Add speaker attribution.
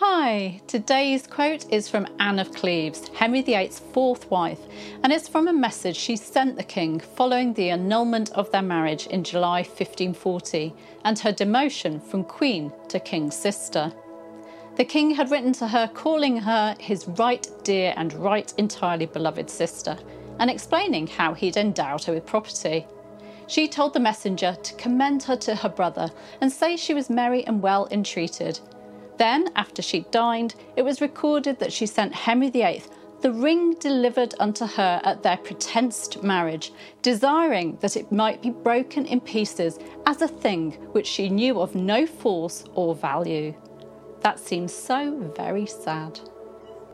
Speaker 1: Hi, today's quote is from Anne of Cleves, Henry VIII's fourth wife, and it's from a message she sent the king following the annulment of their marriage in July 1540 and her demotion from queen to king's sister. The king had written to her calling her his right dear and right entirely beloved sister and explaining how he'd endowed her with property. She told the messenger to commend her to her brother and say she was merry and well entreated then, after she dined, it was recorded that she sent Henry VIII the ring delivered unto her at their pretensed marriage, desiring that it might be broken in pieces as a thing which she knew of no force or value. That seems so very sad.